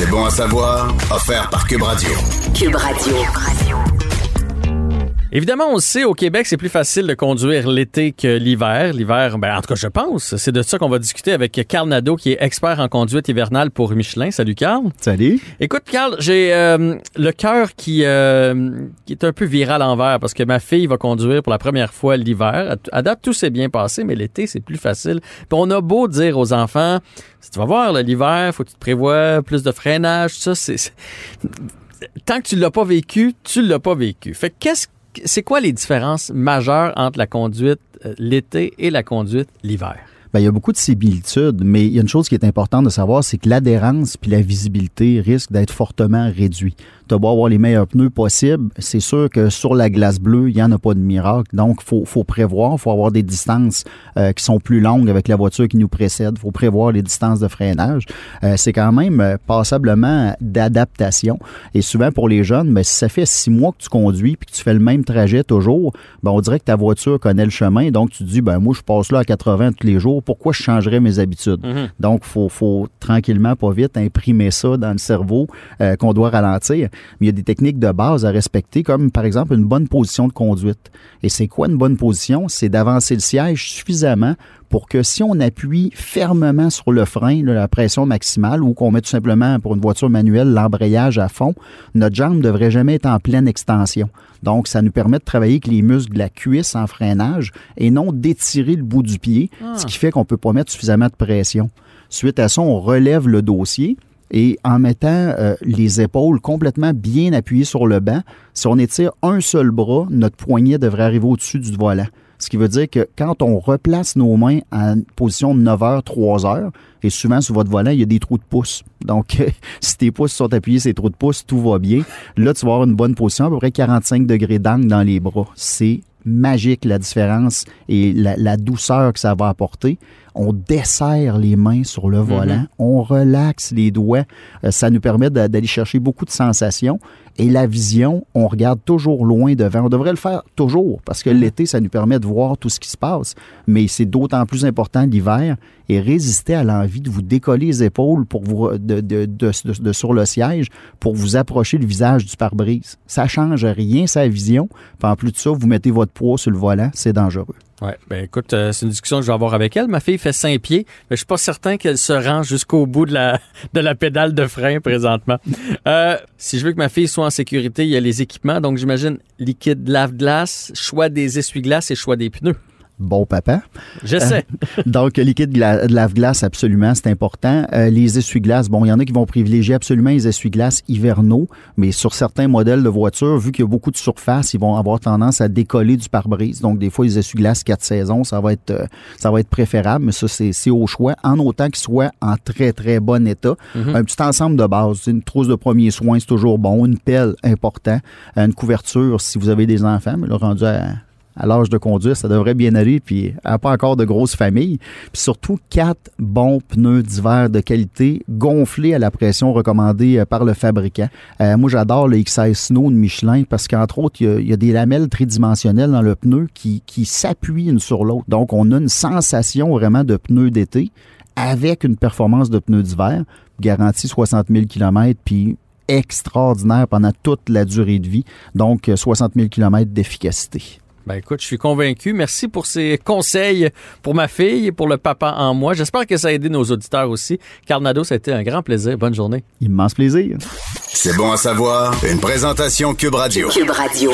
C'est bon à savoir, offert par Cube Radio. Cube Radio. Évidemment, on le sait, au Québec, c'est plus facile de conduire l'été que l'hiver. L'hiver, ben, en tout cas, je pense. C'est de ça qu'on va discuter avec Carl Nadeau, qui est expert en conduite hivernale pour Michelin. Salut, Carl. Salut. Écoute, Carl, j'ai euh, le cœur qui, euh, qui est un peu viral l'envers parce que ma fille va conduire pour la première fois l'hiver. À date, tout s'est bien passé, mais l'été, c'est plus facile. Puis on a beau dire aux enfants, si tu vas voir l'hiver, faut que tu te prévois plus de freinage, ça, c'est... Tant que tu l'as pas vécu, tu l'as pas vécu. Fait qu'est-ce c'est quoi les différences majeures entre la conduite euh, l'été et la conduite l'hiver? Bien, il y a beaucoup de similitudes, mais il y a une chose qui est importante de savoir, c'est que l'adhérence puis la visibilité risquent d'être fortement réduits tu beau avoir les meilleurs pneus possibles, c'est sûr que sur la glace bleue, il n'y en a pas de miracle. Donc, faut, faut, prévoir, faut avoir des distances euh, qui sont plus longues avec la voiture qui nous précède. Faut prévoir les distances de freinage. Euh, c'est quand même euh, passablement d'adaptation. Et souvent, pour les jeunes, ben, si ça fait six mois que tu conduis puis que tu fais le même trajet toujours, ben, on dirait que ta voiture connaît le chemin. Donc, tu te dis, ben moi, je passe là à 80 tous les jours. Pourquoi je changerais mes habitudes? Mm-hmm. Donc, il faut, faut tranquillement, pas vite, imprimer ça dans le cerveau qu'on doit ralentir. Mais il y a des techniques de base à respecter, comme par exemple une bonne position de conduite. Et c'est quoi une bonne position? C'est d'avancer le siège suffisamment pour que si on appuie fermement sur le frein, la pression maximale, ou qu'on met tout simplement pour une voiture manuelle l'embrayage à fond, notre jambe ne devrait jamais être en pleine extension. Donc, ça nous permet de travailler avec les muscles de la cuisse en freinage et non d'étirer le bout du pied, ce qui fait qu'on ne peut pas mettre suffisamment de pression. Suite à ça, on relève le dossier et en mettant euh, les épaules complètement bien appuyées sur le banc, si on étire un seul bras, notre poignet devrait arriver au-dessus du volant. Ce qui veut dire que quand on replace nos mains en position de 9 heures, 3 heures, et souvent sur votre volant, il y a des trous de pouce. Donc, si tes pouces sont appuyés, ces trous de pouce, tout va bien. Là, tu vas avoir une bonne position, à peu près 45 degrés d'angle dans les bras. C'est magique la différence et la, douceur que ça va apporter. On desserre les mains sur le volant, mhm. on relaxe les doigts. Euh, ça nous permet d'aller chercher beaucoup de sensations. Et la vision, on regarde toujours loin devant. On devrait le faire toujours parce que mhm. l'été, ça nous permet de voir tout ce qui se passe. Mais c'est d'autant plus important l'hiver et résister à l'envie de vous décoller les épaules pour vous, de, de, de, sur le siège pour vous approcher le visage du pare-brise. Ça change rien sa vision. en plus de ça, vous mettez votre poids sur le volant, c'est dangereux. Ouais, ben écoute, euh, c'est une discussion que je vais avoir avec elle. Ma fille fait 5 pieds, mais je suis pas certain qu'elle se rend jusqu'au bout de la de la pédale de frein présentement. Euh, si je veux que ma fille soit en sécurité, il y a les équipements, donc j'imagine liquide lave-glace, choix des essuie-glaces et choix des pneus bon papa. Je sais. donc, liquide de lave-glace, absolument, c'est important. Euh, les essuie-glaces, bon, il y en a qui vont privilégier absolument les essuie-glaces hivernaux, mais sur certains modèles de voitures, vu qu'il y a beaucoup de surface, ils vont avoir tendance à décoller du pare-brise. Donc, des fois, les essuie-glaces quatre saisons, ça va être, euh, ça va être préférable, mais ça, c'est au choix, en autant qu'ils soient en très, très bon état. Mhm. Un petit ensemble de base, une trousse de premiers soins, c'est toujours bon. Une pelle, important. Une couverture, si vous avez des enfants, mais le rendu à à l'âge de conduire, ça devrait bien aller, puis à pas encore de grosses familles. Puis surtout, quatre bons pneus d'hiver de qualité, gonflés à la pression recommandée euh, par le fabricant. Euh, moi, j'adore le XI Snow de Michelin parce qu'entre autres, il y, a, des lamelles tridimensionnelles dans le pneu qui, qui s'appuient une sur l'autre. Donc, on a une sensation vraiment de pneu d'été avec une performance de pneu d'hiver, garantie 60 000 km, puis extraordinaire pendant toute la durée de vie. Donc, 60 000 km d'efficacité. Ben écoute, je suis convaincu. Merci pour ces conseils pour ma fille et pour le papa en moi. J'espère que ça a aidé nos auditeurs aussi. Carnado, ça a été un grand plaisir. Bonne journée. Immense plaisir. C'est bon à savoir. Une présentation Cube Radio. Cube Radio.